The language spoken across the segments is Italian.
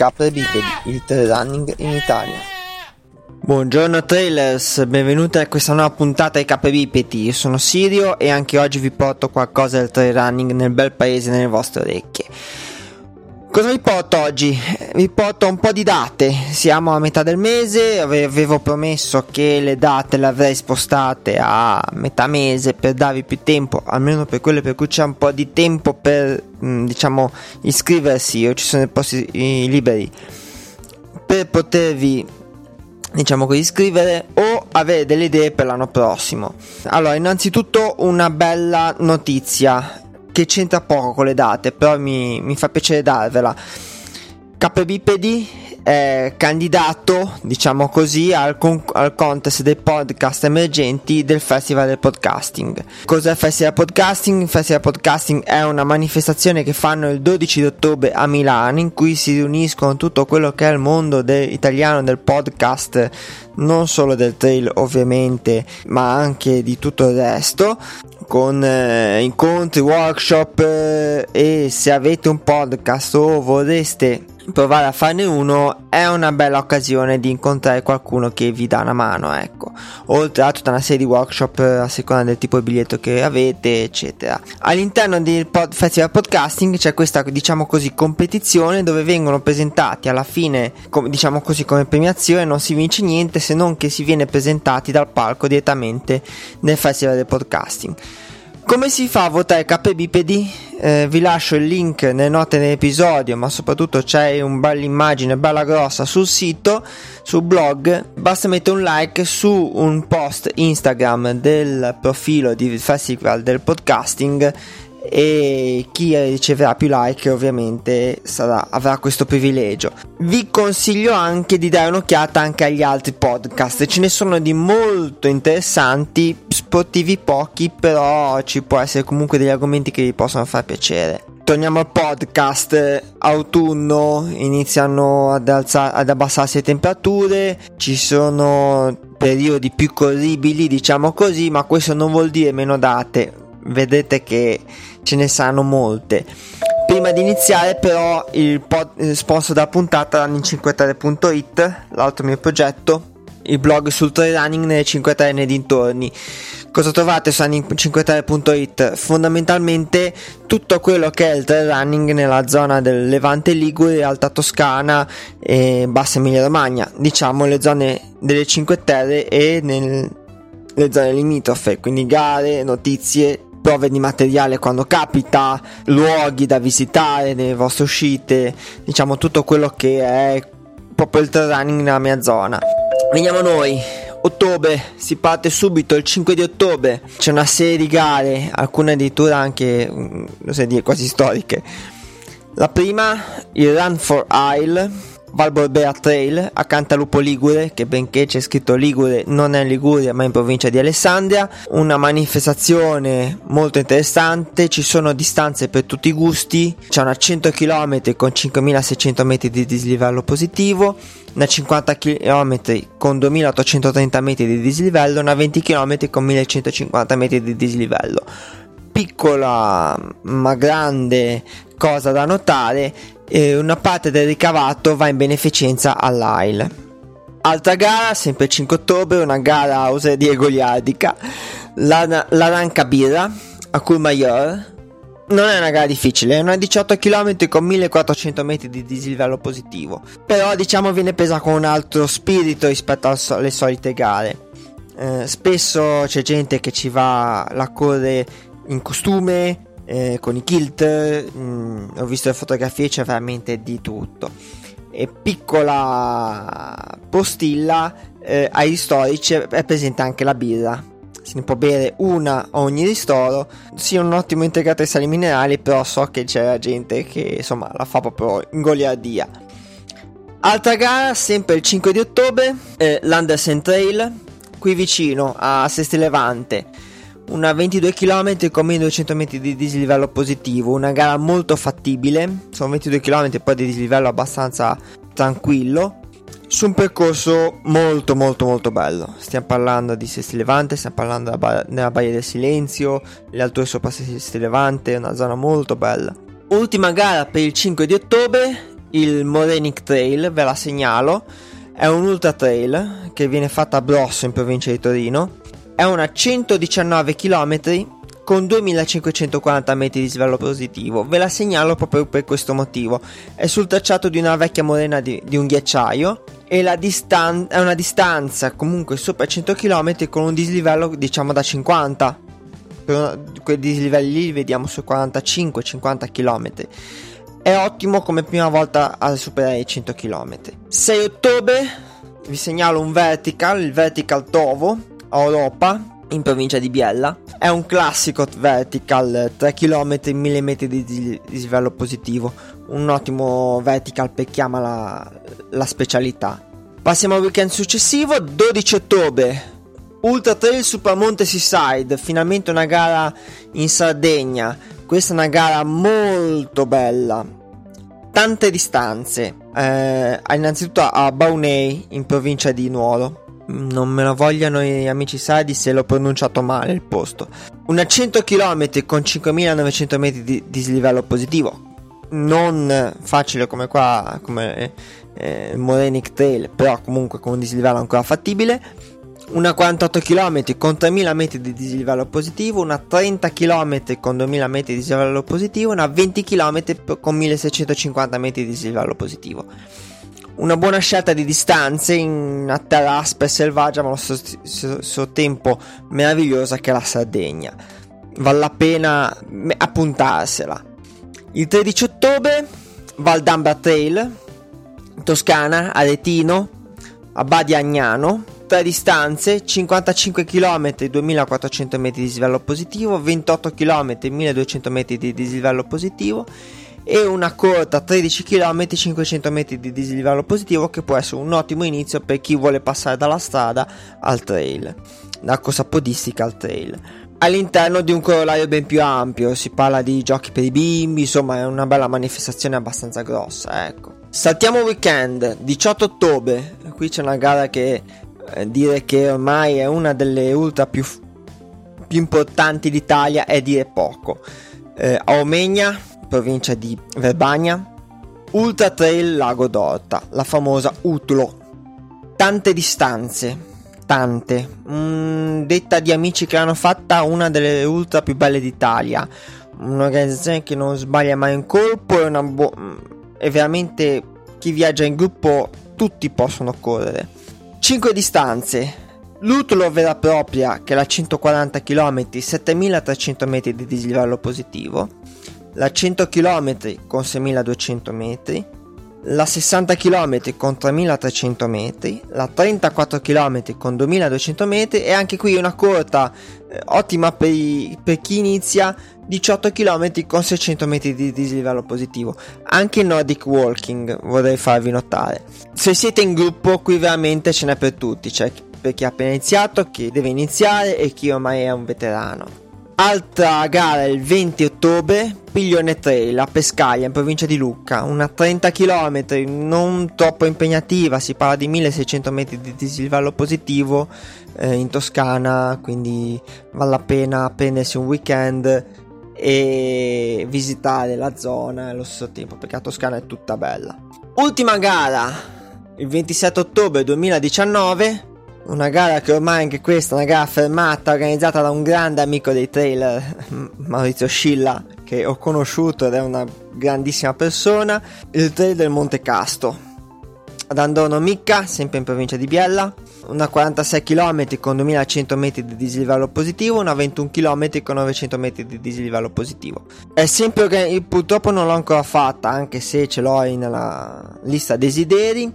capre bipedi, il trail running in Italia. Buongiorno trailers, benvenuti a questa nuova puntata ai capre bipedi. Io sono Sirio e anche oggi vi porto qualcosa del trail running nel bel paese nelle vostre orecchie. Cosa vi porto oggi? Vi porto un po' di date, siamo a metà del mese, avevo promesso che le date le avrei spostate a metà mese per darvi più tempo, almeno per quelle per cui c'è un po' di tempo per mm, diciamo iscriversi o ci sono i posti liberi per potervi diciamo così iscrivere o avere delle idee per l'anno prossimo. Allora, innanzitutto una bella notizia che c'entra poco con le date, però mi, mi fa piacere darvela. KBPD è candidato, diciamo così, al, con- al, contest dei podcast emergenti del Festival del Podcasting. Cos'è il Festival Podcasting? Il Festival Podcasting è una manifestazione che fanno il 12 ottobre a Milano in cui si riuniscono tutto quello che è il mondo de- italiano del podcast, non solo del trail ovviamente, ma anche di tutto il resto con eh, incontri, workshop eh, e se avete un podcast o vorreste provare a farne uno è una bella occasione di incontrare qualcuno che vi dà una mano ecco. Oltre a tutta una serie di workshop eh, a seconda del tipo di biglietto che avete eccetera. All'interno del pod- festival podcasting c'è questa diciamo così competizione dove vengono presentati alla fine com- diciamo così come premiazione non si vince niente se non che si viene presentati dal palco direttamente nel festival del podcasting come si fa a votare KBPD? Eh, vi lascio il link nelle note dell'episodio, ma soprattutto c'è un bella bella grossa sul sito, sul blog. Basta mettere un like su un post Instagram del profilo di Festival del Podcasting e chi riceverà più like ovviamente sarà, avrà questo privilegio. Vi consiglio anche di dare un'occhiata anche agli altri podcast, ce ne sono di molto interessanti, sportivi pochi, però ci può essere comunque degli argomenti che vi possono far piacere. Torniamo al podcast, autunno, iniziano ad, alzare, ad abbassarsi le temperature, ci sono periodi più corribili, diciamo così, ma questo non vuol dire meno date. Vedete che ce ne sanno molte. Prima di iniziare però il pod- sponsor della puntata Running53.it, l'altro mio progetto, il blog sul trail running nelle 5 3 nei dintorni. Cosa trovate su running53.it? Fondamentalmente tutto quello che è il trail running nella zona del Levante Ligure, Alta Toscana e Bassa Emilia Romagna, diciamo le zone delle 5 Terre e nelle zone limitrofe, quindi gare, notizie, prove di materiale quando capita, luoghi da visitare nelle vostre uscite, diciamo tutto quello che è proprio il trail running nella mia zona. Veniamo noi. Ottobre, si parte subito il 5 di ottobre, c'è una serie di gare, alcune addirittura anche, mm, non so dire, quasi storiche. La prima, il Run for Isle, Valborbea Trail a Cantalupo Ligure, che benché c'è scritto Ligure non è in Liguria ma in provincia di Alessandria, una manifestazione molto interessante, ci sono distanze per tutti i gusti, c'è una 100 km con 5600 metri di dislivello positivo, una 50 km con 2830 metri di dislivello, una 20 km con 1150 metri di dislivello. Piccola ma grande cosa da notare e una parte del ricavato va in beneficenza all'AIL. Altra gara, sempre il 5 ottobre, una gara, oserei dire, goliardica, la, la Ranca Birra a Courmayeur. Non è una gara difficile, è una 18 km con 1400 metri di dislivello positivo, però diciamo viene presa con un altro spirito rispetto alle solite gare. Eh, spesso c'è gente che ci va, la corre in costume, eh, con i kilt, mh, mm, ho visto le fotografie, c'è veramente di tutto. E piccola postilla, eh, ai storici è presente anche la birra. Se ne può bere una a ogni ristoro. Sia un ottimo integratore di sali minerali, però so che c'è gente che insomma la fa proprio in goliardia. Altra gara, sempre il 5 di ottobre, eh, l'Andersen Trail, qui vicino a Sesti Levante una 22 km con 1200 metri di dislivello positivo, una gara molto fattibile, sono 22 km poi di dislivello abbastanza tranquillo, su un percorso molto molto molto bello. Stiamo parlando di Sesti Levante, stiamo parlando ba- della Baia del Silenzio, le alture sopra Sesti Levante, una zona molto bella. Ultima gara per il 5 di ottobre, il Morenic Trail, ve la segnalo. È un ultra trail che viene fatta a Brosso in provincia di Torino. È una 119 km con 2540 metri di svello positivo. Ve la segnalo proprio per questo motivo. È sul tracciato di una vecchia morena di, di un ghiacciaio e la distan- è una distanza comunque sopra 100 km con un dislivello diciamo da 50. Per quei dislivelli lì li vediamo su 45-50 km. È ottimo come prima volta a superare i 100 km. 6 ottobre vi segnalo un vertical, il vertical Tovo Europa in provincia di Biella. È un classico vertical 3 km 1000 metri di dislivello positivo. Un ottimo vertical per chi ama la, la specialità. Passiamo al weekend successivo, 12 ottobre. Ultra Trail Supramonte Seaside, finalmente una gara in Sardegna. Questa è una gara molto bella. Tante distanze. Eh, innanzitutto a Baunei, in provincia di Nuoro non me lo vogliano i amici sardi se l'ho pronunciato male il posto. Una 100 km con 5900 metri di dislivello positivo. Non facile come qua, come eh, Morenic Trail, però comunque con un dislivello ancora fattibile. Una 48 km con 3000 metri di dislivello positivo, una 30 km con 2000 metri di dislivello positivo, una 20 km con 1650 metri di dislivello positivo una buona scelta di distanze in una terra aspra e selvaggia, ma allo stesso tempo meravigliosa che è la Sardegna. Vale la pena appuntarsela. Il 13 ottobre, Val d'Ambra Trail, Toscana, Aretino, a Badi Agnano. Tre distanze, 55 km 2400 metri di dislivello positivo, 28 km 1200 metri di dislivello positivo e una corta 13 km 500 metri di dislivello positivo che può essere un ottimo inizio per chi vuole passare dalla strada al trail, da corsa podistica al trail. All'interno di un corollario ben più ampio, si parla di giochi per i bimbi, insomma è una bella manifestazione abbastanza grossa, ecco. Saltiamo weekend, 18 ottobre, qui c'è una gara che eh, dire che ormai è una delle ultra più, più importanti d'Italia è dire poco. Eh, a Omegna provincia di Verbania. Ultra Trail Lago d'Orta, la famosa Utlo. Tante distanze, tante. Mm, detta di amici che l'hanno fatta una delle ultra più belle d'Italia. Un'organizzazione che non sbaglia mai un colpo. Una bo- veramente chi viaggia in gruppo, tutti possono correre. 5 distanze. L'Utlo vera e propria, che è la 140 km, 7300 metri di dislivello positivo la 100 km con 6200 metri, la 60 km con 3300 metri, la 34 km con 2200 metri e anche qui una corta eh, ottima per, i, per, chi inizia 18 km con 600 metri di dislivello positivo. Anche il Nordic Walking vorrei farvi notare. Se siete in gruppo qui veramente ce n'è per tutti, cioè per chi ha appena iniziato, chi deve iniziare e chi ormai è un veterano. Altra gara il 20 ottobre, Piglione Trail a Pescaia in provincia di Lucca, una 30 km non troppo impegnativa, si parla di 1600 metri di dislivello positivo eh, in Toscana, quindi vale la pena prendersi un weekend e visitare la zona allo stesso tempo perché la Toscana è tutta bella. Ultima gara, il 27 ottobre 2019 una gara che ormai anche questa, una gara fermata organizzata da un grande amico dei trailer, Maurizio Scilla, che ho conosciuto ed è una grandissima persona, il trail del Monte Casto. Ad Andorno Micca, sempre in provincia di Biella, una 46 km con 2100 metri di dislivello positivo, una 21 km con 900 metri di dislivello positivo. È sempre che purtroppo non l'ho ancora fatta, anche se ce l'ho nella lista desideri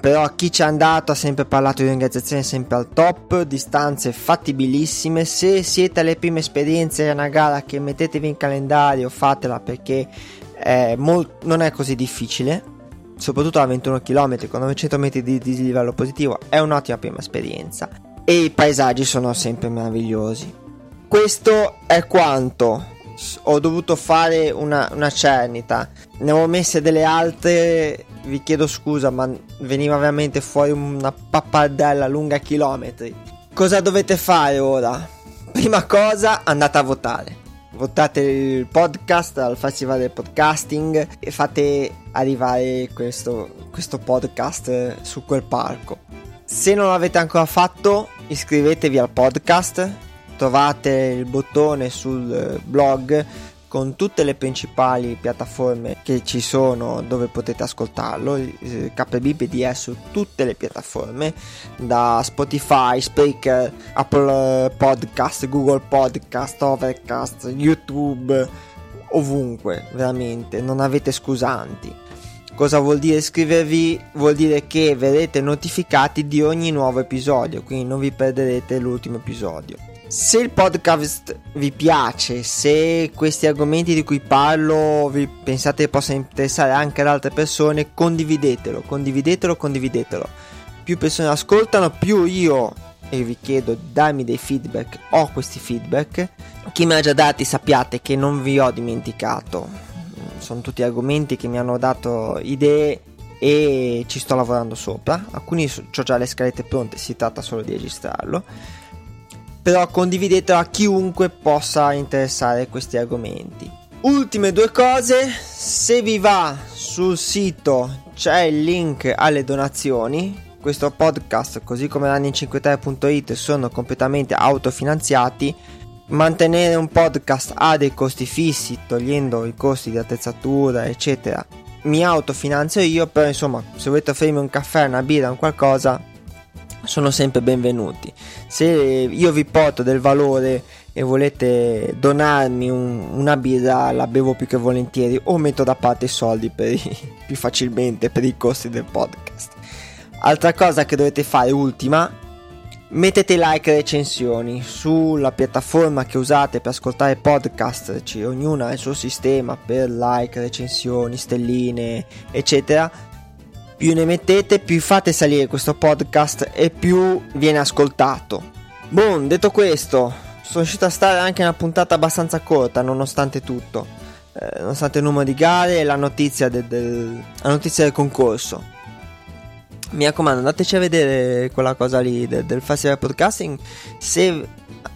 però chi ci è andato ha sempre parlato di un'organizzazione sempre al top, distanze fattibilissime. Se siete alle prime esperienze, è una gara che mettetevi in calendario, fatela perché è molt- non è così difficile. Soprattutto a 21 km con 900 metri di dislivello positivo è un'ottima prima esperienza. E i paesaggi sono sempre meravigliosi. Questo è quanto ho dovuto fare una, una cernita. Ne ho messe delle altre vi chiedo scusa, ma veniva veramente fuori una pappardella lunga chilometri. Cosa dovete fare ora? Prima cosa, andate a votare. votate il podcast al Festival del Podcasting e fate arrivare questo, questo podcast su quel palco. Se non l'avete ancora fatto, iscrivetevi al podcast, trovate il bottone sul blog con tutte le principali piattaforme che ci sono dove potete ascoltarlo. Il è su tutte le piattaforme, da Spotify, Spreaker, Apple Podcast, Google Podcast, Overcast, YouTube, ovunque, veramente, non avete scusanti. Cosa vuol dire iscrivervi? Vuol dire che verrete notificati di ogni nuovo episodio, quindi non vi perderete l'ultimo episodio. Se il podcast vi piace, se questi argomenti di cui parlo vi pensate possano interessare anche ad altre persone, condividetelo, condividetelo, condividetelo. Più persone ascoltano, più io, e vi chiedo darmi dei feedback, ho questi feedback. Chi me ha già dati sappiate che non vi ho dimenticato. Sono tutti argomenti che mi hanno dato idee e ci sto lavorando sopra. Alcuni ho già le scalette pronte, si tratta solo di registrarlo però condividetelo a chiunque possa interessare questi argomenti. Ultime due cose, se vi va sul sito c'è il link alle donazioni. Questo podcast, così come running53.it, sono completamente autofinanziati. Mantenere un podcast ha dei costi fissi, togliendo i costi di attrezzatura, eccetera. Mi autofinanzio io, però insomma, se volete offrirmi un caffè, una birra, un qualcosa, sono sempre benvenuti. Se io vi porto del valore e volete donarmi un, una birra, la bevo più che volentieri o metto da parte i soldi i, più facilmente per i costi del podcast. Altra cosa che dovete fare, ultima, mettete like e recensioni sulla piattaforma che usate per ascoltare podcast, cioè, ognuno ha il suo sistema per like, recensioni, stelline, eccetera più ne mettete, più fate salire questo podcast e più viene ascoltato. Boom, detto questo, sono riuscito a stare anche una puntata abbastanza corta nonostante tutto, eh, nonostante il numero di gare e la notizia, de- del, la notizia del concorso. Mi raccomando, andateci a vedere quella cosa lì de- del Festival Podcasting. Se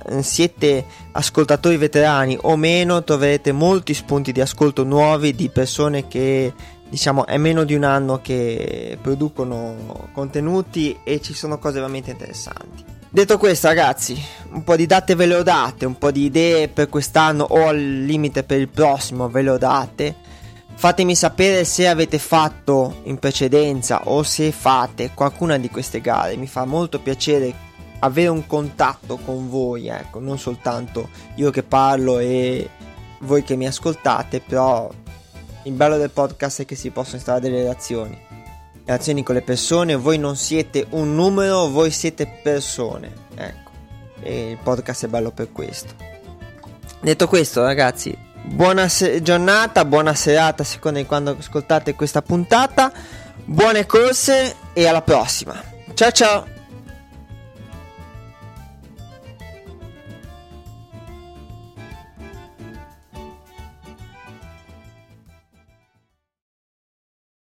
eh, siete ascoltatori veterani o meno, troverete molti spunti di ascolto nuovi di persone che diciamo è meno di un anno che producono contenuti e ci sono cose veramente interessanti. Detto questo, ragazzi, un po' di date ve le ho date, un po' di idee per quest'anno o al limite per il prossimo ve le ho date. Fatemi sapere se avete fatto in precedenza o se fate qualcuna di queste gare. Mi fa molto piacere avere un contatto con voi, ecco, non soltanto io che parlo e voi che mi ascoltate, però il bello del podcast è che si possono installare delle relazioni. Relazioni con le persone, voi non siete un numero, voi siete persone. Ecco. E il podcast è bello per questo. Detto questo, ragazzi, buona se- giornata, buona serata a seconda di quando ascoltate questa puntata. Buone corse e alla prossima. Ciao ciao!